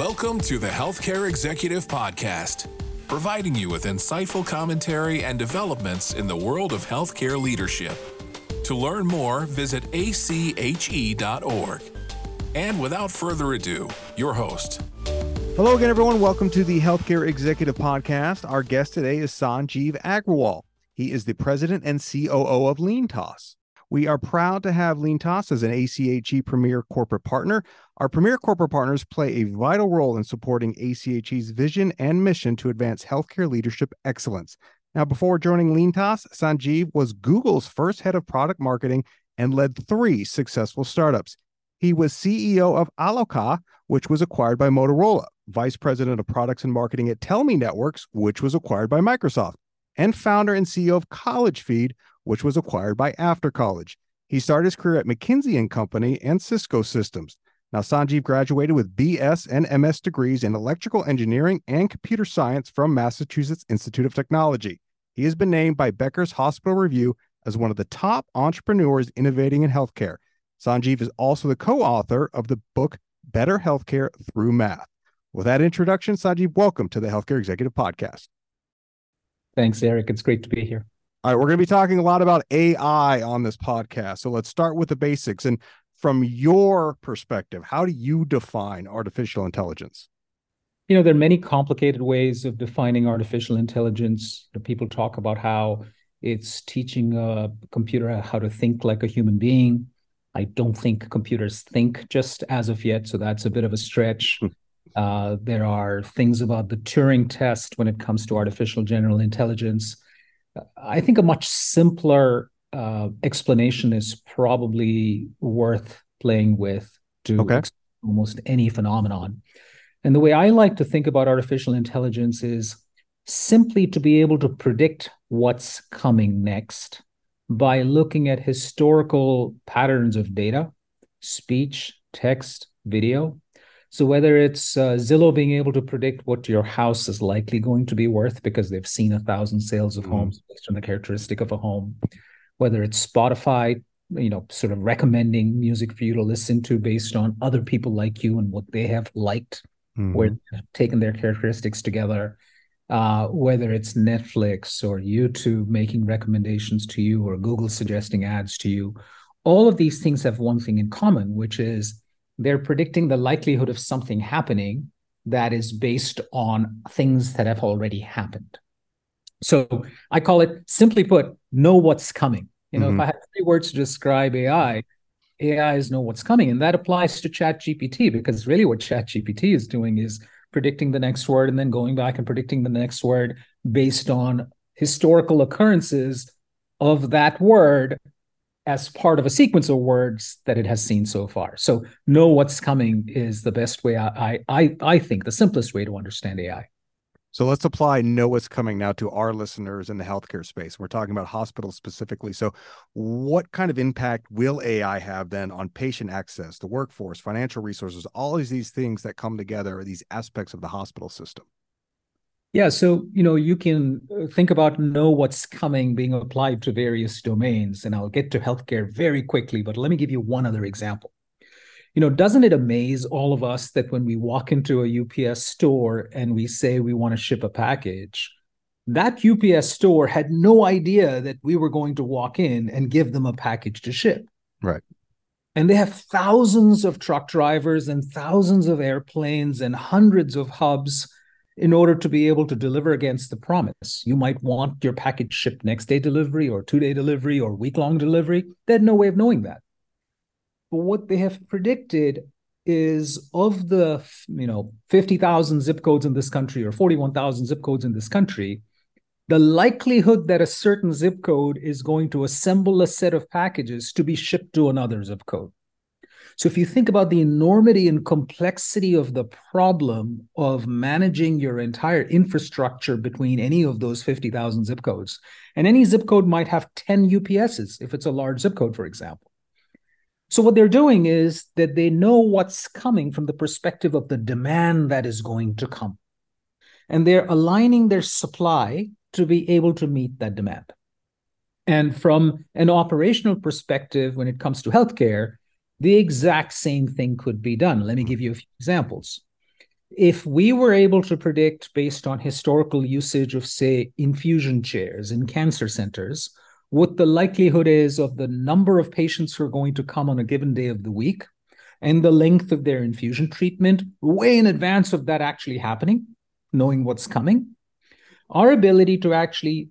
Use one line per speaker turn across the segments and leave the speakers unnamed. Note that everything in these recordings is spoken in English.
Welcome to the Healthcare Executive Podcast, providing you with insightful commentary and developments in the world of healthcare leadership. To learn more, visit ache.org. And without further ado, your host.
Hello again, everyone. Welcome to the Healthcare Executive Podcast. Our guest today is Sanjeev Agrawal. He is the president and COO of LeanTaaS. We are proud to have LeanTaaS as an ACHE Premier Corporate Partner. Our Premier Corporate Partners play a vital role in supporting ACHE's vision and mission to advance healthcare leadership excellence. Now, before joining LeanTaaS, Sanjeev was Google's first head of product marketing and led three successful startups. He was CEO of Aloqa, which was acquired by Motorola, vice president of products and marketing at Tellme Networks, which was acquired by Microsoft, and founder and CEO of CollegeFeed, which was acquired by AfterCollege. He started his career at McKinsey and Company and Cisco Systems. Now, Sanjeev graduated with BS and MS degrees in electrical engineering and computer science from Massachusetts Institute of Technology. He has been named by Becker's Hospital Review as one of the top entrepreneurs innovating in healthcare. Sanjeev is also the co author of the book Better Healthcare Through Math. With that introduction, Sanjeev, welcome to the Healthcare Executive Podcast.
Thanks, Eric. It's great to be here.
All right, we're going to be talking a lot about AI on this podcast. So let's start with the basics. And from your perspective, how do you define artificial intelligence?
You know, there are many complicated ways of defining artificial intelligence. People talk about how it's teaching a computer how to think like a human being. I don't think computers think just as of yet, so that's a bit of a stretch. Hmm. Uh, there are things about the Turing test when it comes to artificial general intelligence I think a much simpler uh, explanation is probably worth playing with to
okay.
almost any phenomenon. And the way I like to think about artificial intelligence is simply to be able to predict what's coming next by looking at historical patterns of data, speech, text, video, so whether it's uh, Zillow being able to predict what your house is likely going to be worth because they've seen a thousand sales of mm homes based on the characteristic of a home, whether it's Spotify, you know, sort of recommending music for you to listen to based on other people like you and what they have liked, mm where they've taken their characteristics together, uh, whether it's Netflix or YouTube making recommendations to you or Google suggesting ads to you, all of these things have one thing in common, which is they're predicting the likelihood of something happening that is based on things that have already happened. So I call it simply put, know what's coming. You know, mm-hmm. if I had three words to describe AI, AI is know what's coming. And that applies to Chat GPT because really what Chat GPT is doing is predicting the next word and then going back and predicting the next word based on historical occurrences of that word as part of a sequence of words that it has seen so far. So know what's coming is the best way I I I think the simplest way to understand AI.
So let's apply know what's coming now to our listeners in the healthcare space. We're talking about hospitals specifically. So what kind of impact will AI have then on patient access, the workforce, financial resources, all of these things that come together, these aspects of the hospital system?
Yeah, so you know you can uh, think about know what's coming being applied to various domains, and I'll get to healthcare very quickly. But let me give you one other example. You know, doesn't it amaze all of us that when we walk into a UPS store and we say we want to ship a package, that UPS store had no idea that we were going to walk in and give them a package to ship.
Right.
And they have thousands of truck drivers and thousands of airplanes and hundreds of hubs in order to be able to deliver against the promise. You might want your package shipped next day delivery or two day delivery or week long delivery. They had no way of knowing that. But what they have predicted is of the you know 50,000 zip codes in this country or 41,000 zip codes in this country, the likelihood that a certain zip code is going to assemble a set of packages to be shipped to another zip code so if you think about the enormity and complexity of the problem of managing your entire infrastructure between any of those 50,000 zip codes, and any zip code might have 10 UPSs if it's a large zip code, for example. So what they're doing is that they know what's coming from the perspective of the demand that is going to come. And they're aligning their supply to be able to meet that demand. And from an operational perspective, when it comes to healthcare, the exact same thing could be done. Let me hmm. give you a few examples. if we were able to predict based on historical usage of, say, infusion chairs in cancer centers, what the likelihood is of the number of patients who are going to come on a given day of the week and the length of their infusion treatment way in advance of that actually happening, knowing what's coming, our ability to actually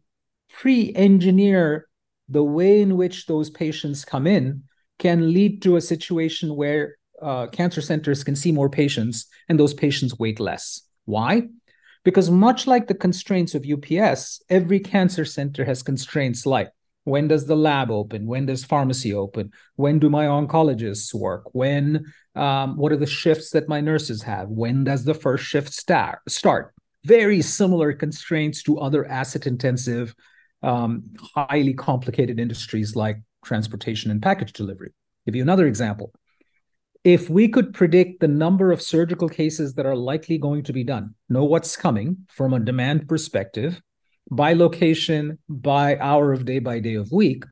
pre engineer the way in which those patients come in can lead to a situation where uh, cancer centers can see more patients and those patients wait less. Why? Because much like the constraints of UPS, every cancer center has constraints like when does the lab open? When does pharmacy open? When do my oncologists work? When um, what are the shifts that my nurses have? When does the first shift start? Start. Very similar constraints to other asset-intensive, um, highly complicated industries like transportation and package delivery. Give you another example if we could predict the number of surgical cases that are likely going to be done, know what's coming from a demand perspective, by location, by hour of day, by day of week,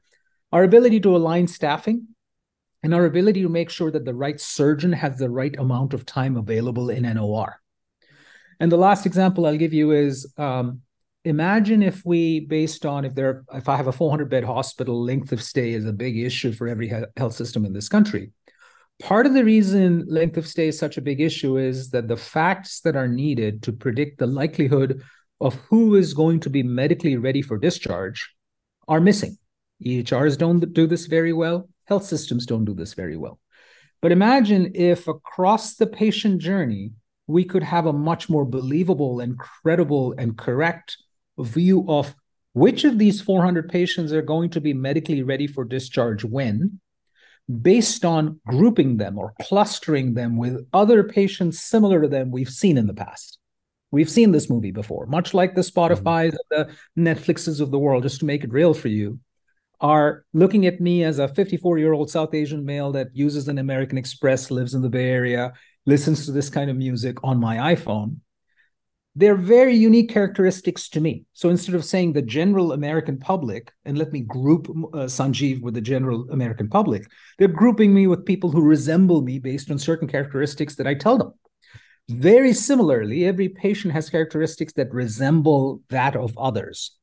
our ability to align staffing and our ability to make sure that the right surgeon has the right amount of time available in NOR. And the last example I'll give you is um, imagine if we, based on if there, if I have a 400 bed hospital, length of stay is a big issue for every health system in this country part of the reason length of stay is such a big issue is that the facts that are needed to predict the likelihood of who is going to be medically ready for discharge are missing. EHRs don't do this very well, health systems don't do this very well. But imagine if across the patient journey, we could have a much more believable and credible and correct view of which of these 400 patients are going to be medically ready for discharge when, based on grouping them or clustering them with other patients similar to them we've seen in the past. We've seen this movie before, much like the Spotify's mm-hmm. the Netflixes of the world, just to make it real for you, are looking at me as a 54 year old South Asian male that uses an American Express, lives in the Bay Area, listens to this kind of music on my iPhone they're very unique characteristics to me. So instead of saying the general American public, and let me group uh, Sanjeev with the general American public, they're grouping me with people who resemble me based on certain characteristics that I tell them. Very similarly, every patient has characteristics that resemble that of others.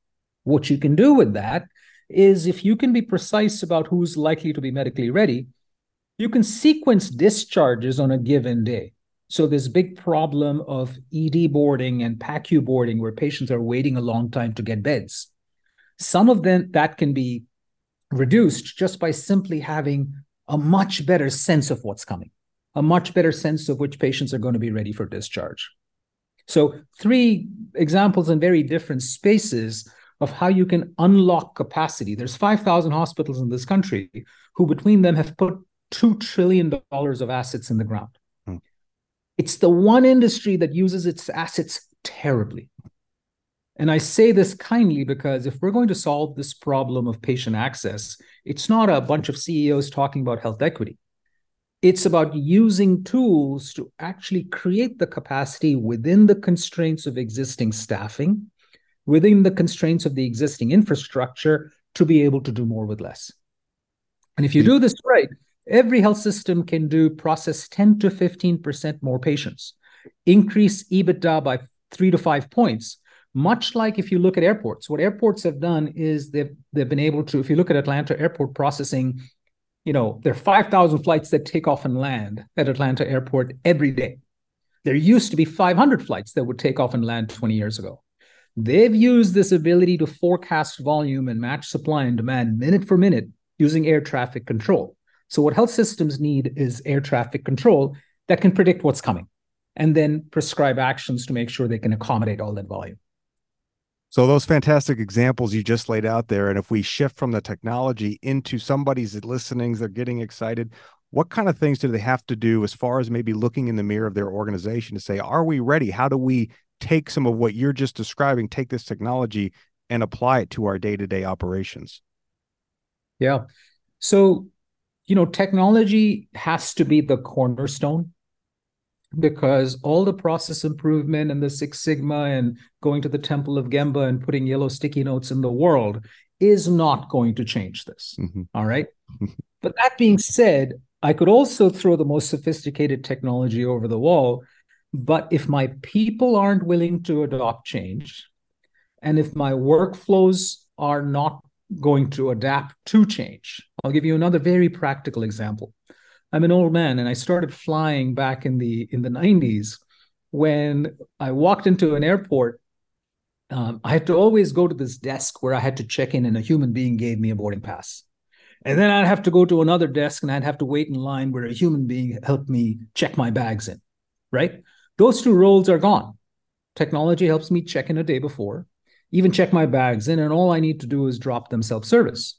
What you can do with that is if you can be precise about who's likely to be medically ready, you can sequence discharges on a given day. So this big problem of ED boarding and PACU boarding where patients are waiting a long time to get beds. Some of them that can be reduced just by simply having a much better sense of what's coming, a much better sense of which patients are going to be ready for discharge. So three examples in very different spaces of how you can unlock capacity. There's 5,000 hospitals in this country who between them have put $2 trillion of assets in the ground. It's the one industry that uses its assets terribly. And I say this kindly because if we're going to solve this problem of patient access, it's not a bunch of CEOs talking about health equity. It's about using tools to actually create the capacity within the constraints of existing staffing, within the constraints of the existing infrastructure to be able to do more with less. And if you mm. do this right, Every health system can do process 10 to 15% more patients, increase EBITDA by three to five points. Much like if you look at airports, what airports have done is they've they've been able to, if you look at Atlanta airport processing, you know, there are 5,000 flights that take off and land at Atlanta airport every day. There used to be 500 flights that would take off and land 20 years ago. They've used this ability to forecast volume and match supply and demand minute for minute using air traffic control. So, what health systems need is air traffic control that can predict what's coming and then prescribe actions to make sure they can accommodate all that volume.
So, those fantastic examples you just laid out there, and if we shift from the technology into somebody's listening, they're getting excited. What kind of things do they have to do as far as maybe looking in the mirror of their organization to say, are we ready? How do we take some of what you're just describing, take this technology and apply it to our day to day operations?
Yeah. So, you know, technology has to be the cornerstone because all the process improvement and the Six Sigma and going to the Temple of Gemba and putting yellow sticky notes in the world is not going to change this. Mm-hmm. All right. but that being said, I could also throw the most sophisticated technology over the wall But if my people aren't willing to adopt change, and if my workflows are not going to adapt to change, I'll give you another very practical example. I'm an old man and I started flying back in the in the 90s when I walked into an airport um, I had to always go to this desk where I had to check in and a human being gave me a boarding pass. And then I'd have to go to another desk and I'd have to wait in line where a human being helped me check my bags in, right? Those two roles are gone. Technology helps me check in a day before, even check my bags in, and all I need to do is drop them self service.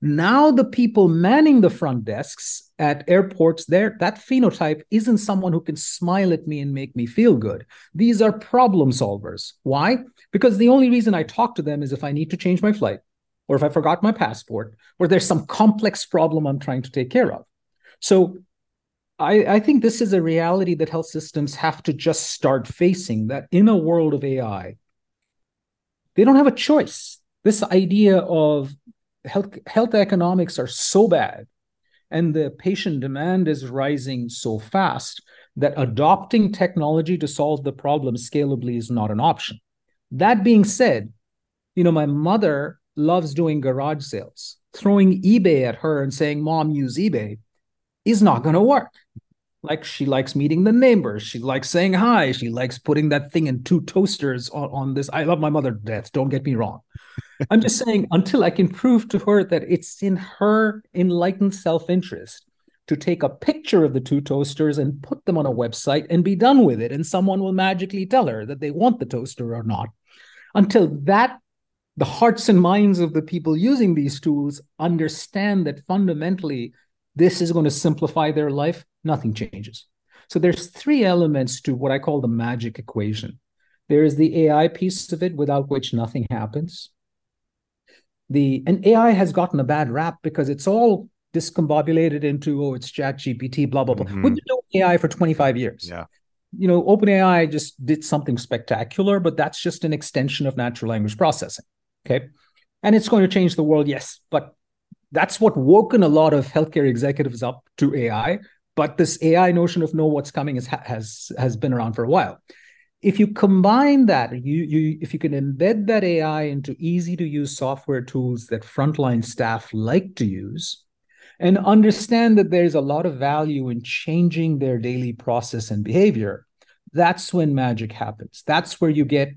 Now the people manning the front desks at airports, there that phenotype isn't someone who can smile at me and make me feel good. These are problem solvers. Why? Because the only reason I talk to them is if I need to change my flight, or if I forgot my passport, or there's some complex problem I'm trying to take care of. So I, I think this is a reality that health systems have to just start facing that in a world of AI, they don't have a choice. This idea of health health economics are so bad and the patient demand is rising so fast that adopting technology to solve the problem scalably is not an option. That being said you know my mother loves doing garage sales. Throwing ebay at her and saying mom use ebay is not going to work like she likes meeting the neighbors. She likes saying hi. She likes putting that thing in two toasters on, on this i love my mother to death. Don't get me wrong. I'm just saying, until I can prove to her that it's in her enlightened self interest to take a picture of the two toasters and put them on a website and be done with it, and someone will magically tell her that they want the toaster or not. Until that, the hearts and minds of the people using these tools understand that fundamentally this is going to simplify their life, nothing changes. So there's three elements to what I call the magic equation. There is the AI piece of it, without which nothing happens the and AI has gotten a bad rap because it's all discombobulated into oh it's chat gpt blah blah blah mm-hmm. we've been doing ai for 25 years
yeah
you know openai just did something spectacular but that's just an extension of natural language processing okay and it's going to change the world yes but that's what woken a lot of healthcare executives up to ai but this ai notion of know what's coming is, has has been around for a while if you combine that, you, you if you can embed that AI into easy to use software tools that frontline staff like to use, and understand that there's a lot of value in changing their daily process and behavior, that's when magic happens. That's where you get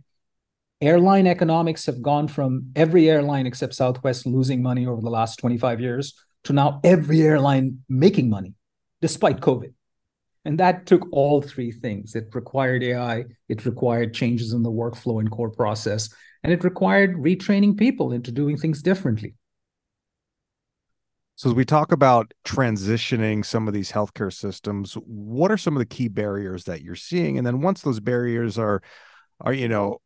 airline economics have gone from every airline except Southwest losing money over the last 25 years to now every airline making money despite COVID. And that took all three things. It required AI, it required changes in the workflow and core process, and it required retraining people into doing things differently.
So, as we talk about transitioning some of these healthcare systems, what are some of the key barriers that you're seeing? And then once those barriers are, are you know,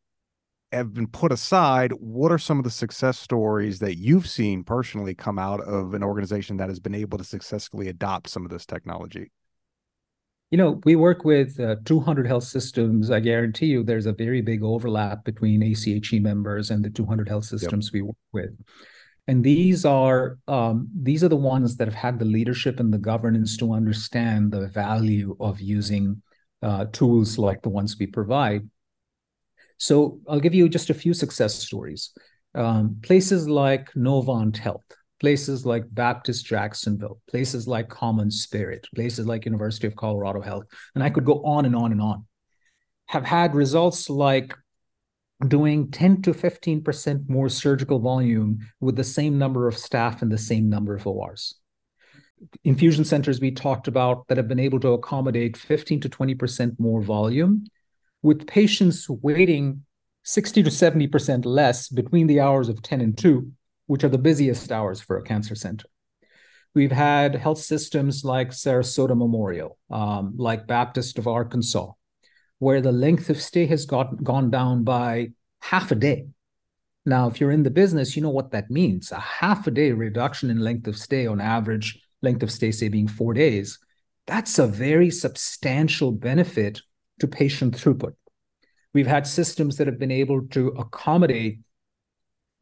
have been put aside, what are some of the success stories that you've seen personally come out of an organization that has been able to successfully adopt some of this technology?
you know, we work with uh, 200 health systems. I guarantee you there's a very big overlap between ACHE members and the 200 health systems yep. we work with. And these are um, these are the ones that have had the leadership and the governance to understand the value of using uh, tools like the ones we provide. So I'll give you just a few success stories. Um, places like Novant Health, places like Baptist Jacksonville, places like CommonSpirit, places like University of Colorado Health, and I could go on and on and on, have had results like doing 10 to 15% more surgical volume with the same number of staff and the same number of ORs. Infusion centers we talked about that have been able to accommodate 15 to 20% more volume with patients waiting 60 to 70% less between the hours of 10 and 2 which are the busiest hours for a cancer center. We've had health systems like Sarasota Memorial, um, like Baptist of Arkansas, where the length of stay has got, gone down by half a day. Now, if you're in the business, you know what that means. A half a day reduction in length of stay on average, length of stay, say, being four days, that's a very substantial benefit to patient throughput. We've had systems that have been able to accommodate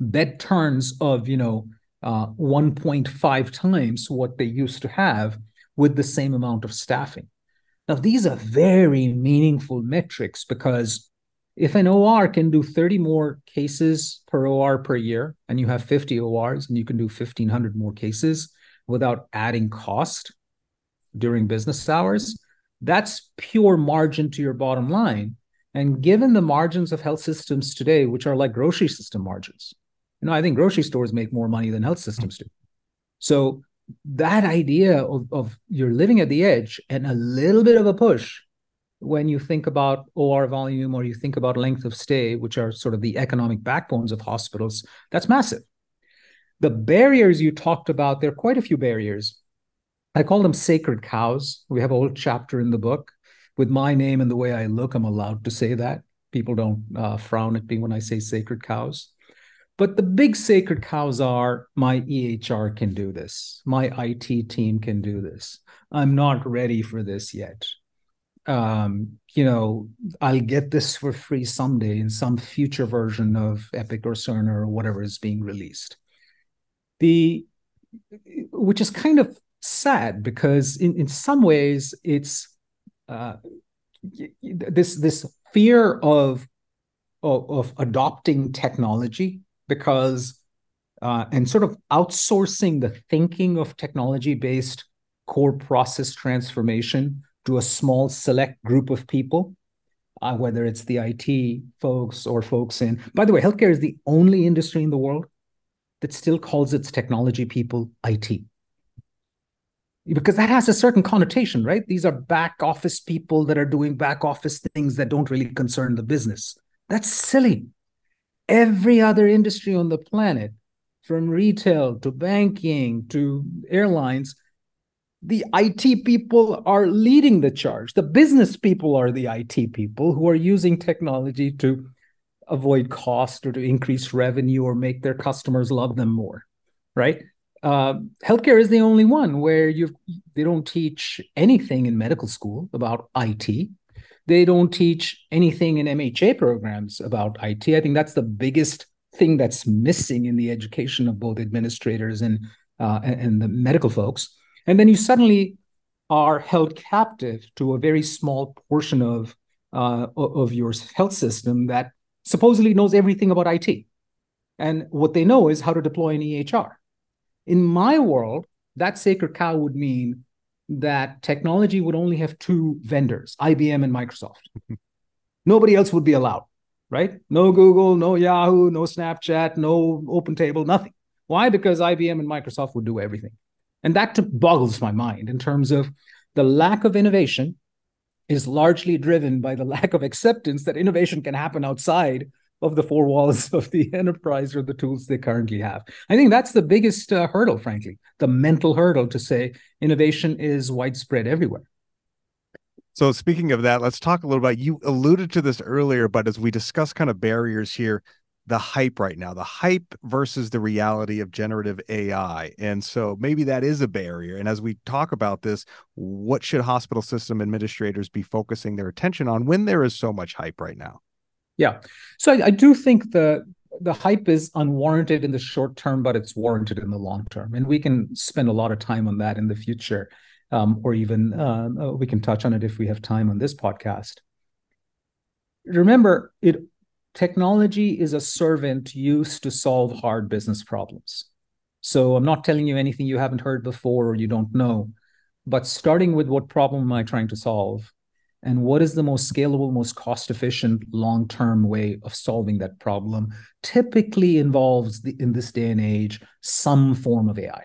bed turns of you know uh, 1.5 times what they used to have with the same amount of staffing. Now, these are very meaningful metrics because if an OR can do 30 more cases per OR per year, and you have 50 ORs and you can do 1,500 more cases without adding cost during business hours, that's pure margin to your bottom line. And given the margins of health systems today, which are like grocery system margins, you know, I think grocery stores make more money than health systems do. So that idea of, of you're living at the edge and a little bit of a push when you think about OR volume or you think about length of stay, which are sort of the economic backbones of hospitals, that's massive. The barriers you talked about, there are quite a few barriers. I call them sacred cows. We have a whole chapter in the book. With my name and the way I look, I'm allowed to say that. People don't uh, frown at me when I say sacred cows. But the big sacred cows are my EHR can do this, my IT team can do this. I'm not ready for this yet. Um, you know, I'll get this for free someday in some future version of Epic or Cerner or whatever is being released. The which is kind of sad because in, in some ways it's uh, this this fear of, of, of adopting technology because uh, and sort of outsourcing the thinking of technology based core process transformation to a small select group of people uh, whether it's the IT folks or folks in by the way healthcare is the only industry in the world that still calls its technology people IT because that has a certain connotation right these are back office people that are doing back office things that don't really concern the business that's silly every other industry on the planet, from retail to banking to airlines, the IT people are leading the charge. The business people are the IT people who are using technology to avoid cost or to increase revenue or make their customers love them more, right? Uh, healthcare is the only one where you they don't teach anything in medical school about IT they don't teach anything in MHA programs about IT. I think that's the biggest thing that's missing in the education of both administrators and uh, and the medical folks. And then you suddenly are held captive to a very small portion of uh, of your health system that supposedly knows everything about IT. And what they know is how to deploy an EHR. In my world, that sacred cow would mean that technology would only have two vendors, IBM and Microsoft. Nobody else would be allowed, right? No Google, no Yahoo, no Snapchat, no OpenTable, nothing. Why? Because IBM and Microsoft would do everything. And that boggles my mind in terms of the lack of innovation is largely driven by the lack of acceptance that innovation can happen outside of the four walls of the enterprise or the tools they currently have. I think that's the biggest uh, hurdle, frankly, the mental hurdle to say innovation is widespread everywhere.
So, speaking of that, let's talk a little about you alluded to this earlier, but as we discuss kind of barriers here, the hype right now, the hype versus the reality of generative AI. And so maybe that is a barrier. And as we talk about this, what should hospital system administrators be focusing their attention on when there is so much hype right now?
Yeah. So I, I, do think the the hype is unwarranted in the short term, but it's warranted in the long term, and we can spend a lot of time on that in the future, um, or even um, uh, we can touch on it if we have time on this podcast. Remember, it technology is a servant used to solve hard business problems. So I'm not telling you anything you haven't heard before or you don't know, but starting with what problem am I trying to solve? And what is the most scalable most cost efficient long term way of solving that problem typically involves the, in this day and age some form of ai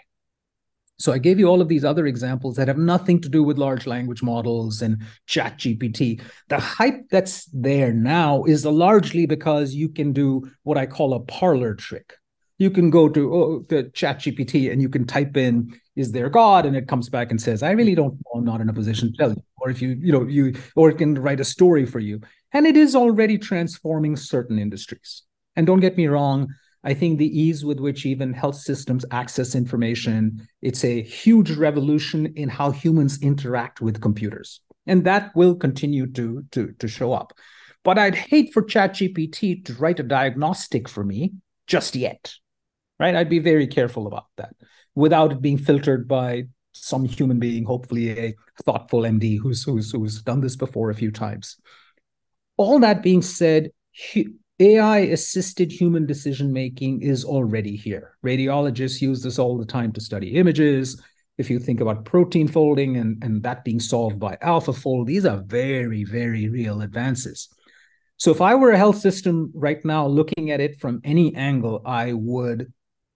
so i gave you all of these other examples that have nothing to do with large language models and chat gpt the hype that's there now is largely because you can do what i call a parlor trick. You can go to oh, the chat gpt and you can type in is there god? And it comes back and says i really don't know i'm not in a position to tell you. Or if you you know you or it can write a story for you. And it is already transforming certain industries. And don't get me wrong i think the ease with which even health systems access information it's a huge revolution in how humans interact with computers. And that will continue to to to show up. But i'd hate for chatgpt to write a diagnostic for me just yet right? I'd be very careful about that without it being filtered by some human being, hopefully a thoughtful MD who's who's who's done this before a few times. All that being said, AI assisted human decision making is already here. Radiologists use this all the time to study images. If you think about protein folding and, and that being solved by AlphaFold, these are very, very real advances. So if I were a health system right now looking at it from any angle, I would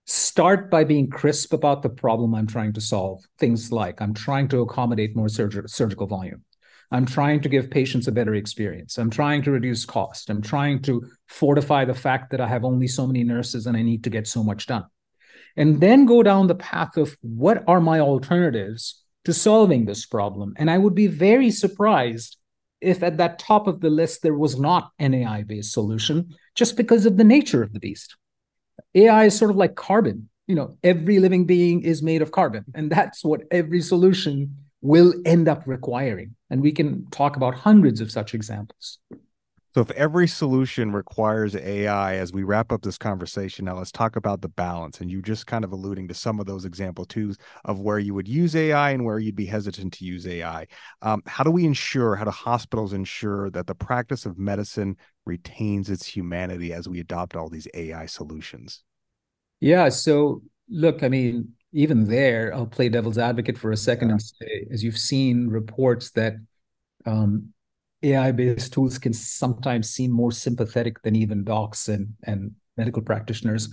start by being crisp about the problem I'm trying to solve. Things like I'm trying to accommodate more surg- surgical volume. I'm trying to give patients a better experience. I'm trying to reduce cost. I'm trying to fortify the fact that I have only so many nurses and I need to get so much done. And then go down the path of what are my alternatives to solving this problem. And I would be very surprised if at that top of the list there was not an AI based solution, just because of the nature of the beast. AI is sort of like carbon. You know, every living being is made of carbon, and that's what every solution will end up requiring. And we can talk about hundreds of such examples.
So, if every solution requires AI, as we wrap up this conversation, now let's talk about the balance. And you just kind of alluding to some of those example too of where you would use AI and where you'd be hesitant to use AI. Um, how do we ensure, how do hospitals ensure that the practice of medicine retains its humanity as we adopt all these AI solutions?
Yeah. So, look, I mean, even there, I'll play devil's advocate for a second yeah. and say, as you've seen reports that um, AI-based tools can sometimes seem more sympathetic than even docs and, and medical practitioners.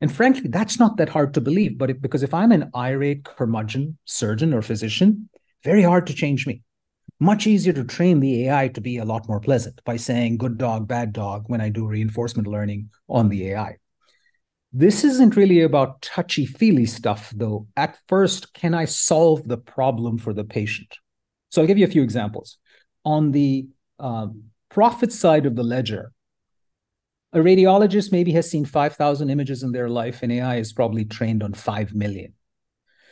And frankly, that's not that hard to believe. But because if I'm an irate curmudgeon surgeon or physician, very hard to change me. Much easier to train the AI to be a lot more pleasant by saying good dog, bad dog when I do reinforcement learning on the AI. This isn't really about touchy feely stuff, though. At first, can I solve the problem for the patient? So I'll give you a few examples on the um, profit side of the ledger, a radiologist maybe has seen 5,000 images in their life, and AI is probably trained on 5 million.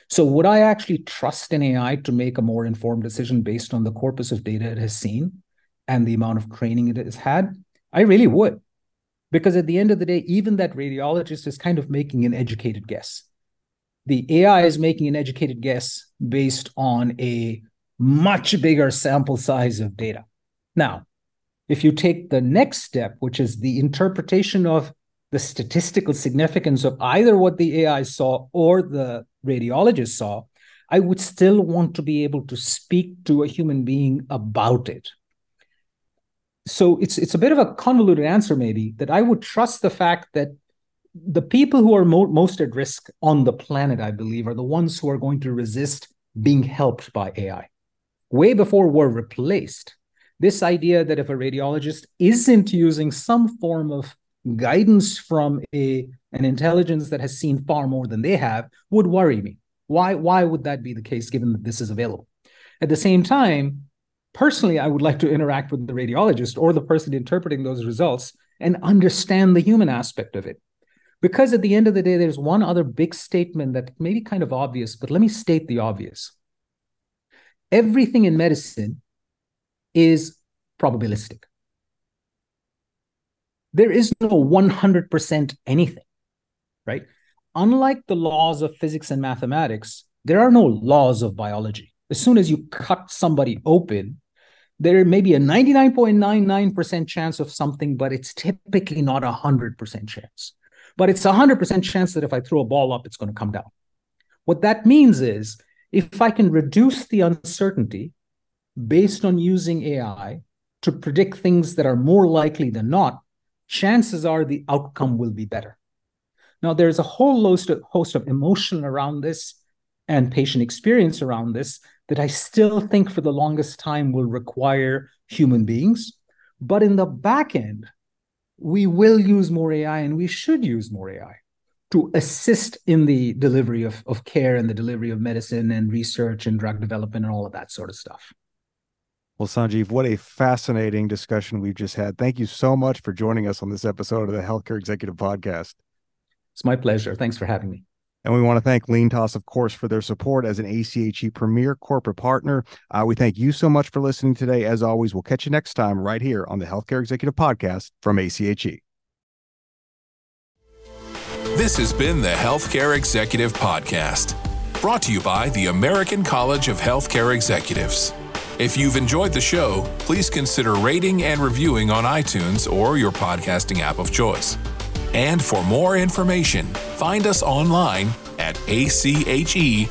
So, would I actually trust an AI to make a more informed decision based on the corpus of data it has seen and the amount of training it has had? I really would. Because at the end of the day, even that radiologist is kind of making an educated guess. The AI is making an educated guess based on a much bigger sample size of data. Now, if you take the next step, which is the interpretation of the statistical significance of either what the AI saw or the radiologist saw, I would still want to be able to speak to a human being about it. So it's it's a bit of a convoluted answer, maybe, that I would trust the fact that the people who are mo- most at risk on the planet, I believe, are the ones who are going to resist being helped by AI way before we're replaced. This idea that if a radiologist isn't using some form of guidance from a an intelligence that has seen far more than they have would worry me. Why why would that be the case given that this is available? At the same time, personally I would like to interact with the radiologist or the person interpreting those results and understand the human aspect of it. Because at the end of the day there's one other big statement that may be kind of obvious, but let me state the obvious everything in medicine is probabilistic. There is no 100% anything, right? Unlike the laws of physics and mathematics, there are no laws of biology. As soon as you cut somebody open, there may be a 99.99% chance of something, but it's typically not a 100% chance. But it's a 100% chance that if I throw a ball up, it's going to come down. What that means is if I can reduce the uncertainty based on using AI to predict things that are more likely than not, chances are the outcome will be better. Now, there's a whole host of, host of emotion around this and patient experience around this that I still think for the longest time will require human beings. But in the back end, we will use more AI and we should use more AI to assist in the delivery of, of care and the delivery of medicine and research and drug development and all of that sort of stuff.
Well, Sanjeev, what a fascinating discussion we've just had. Thank you so much for joining us on this episode of the Healthcare Executive Podcast.
It's my pleasure. Thanks for having me.
And we want to thank LeanTaaS, of course, for their support as an ACHE premier corporate partner. Uh, we thank you so much for listening today. As always, we'll catch you next time right here on the Healthcare Executive Podcast from ACHE.
This has been the Healthcare Executive Podcast. Brought to you by the American College of Healthcare Executives. If you've enjoyed the show, please consider rating and reviewing on iTunes or your podcasting app of choice. And for more information, find us online at ache.org.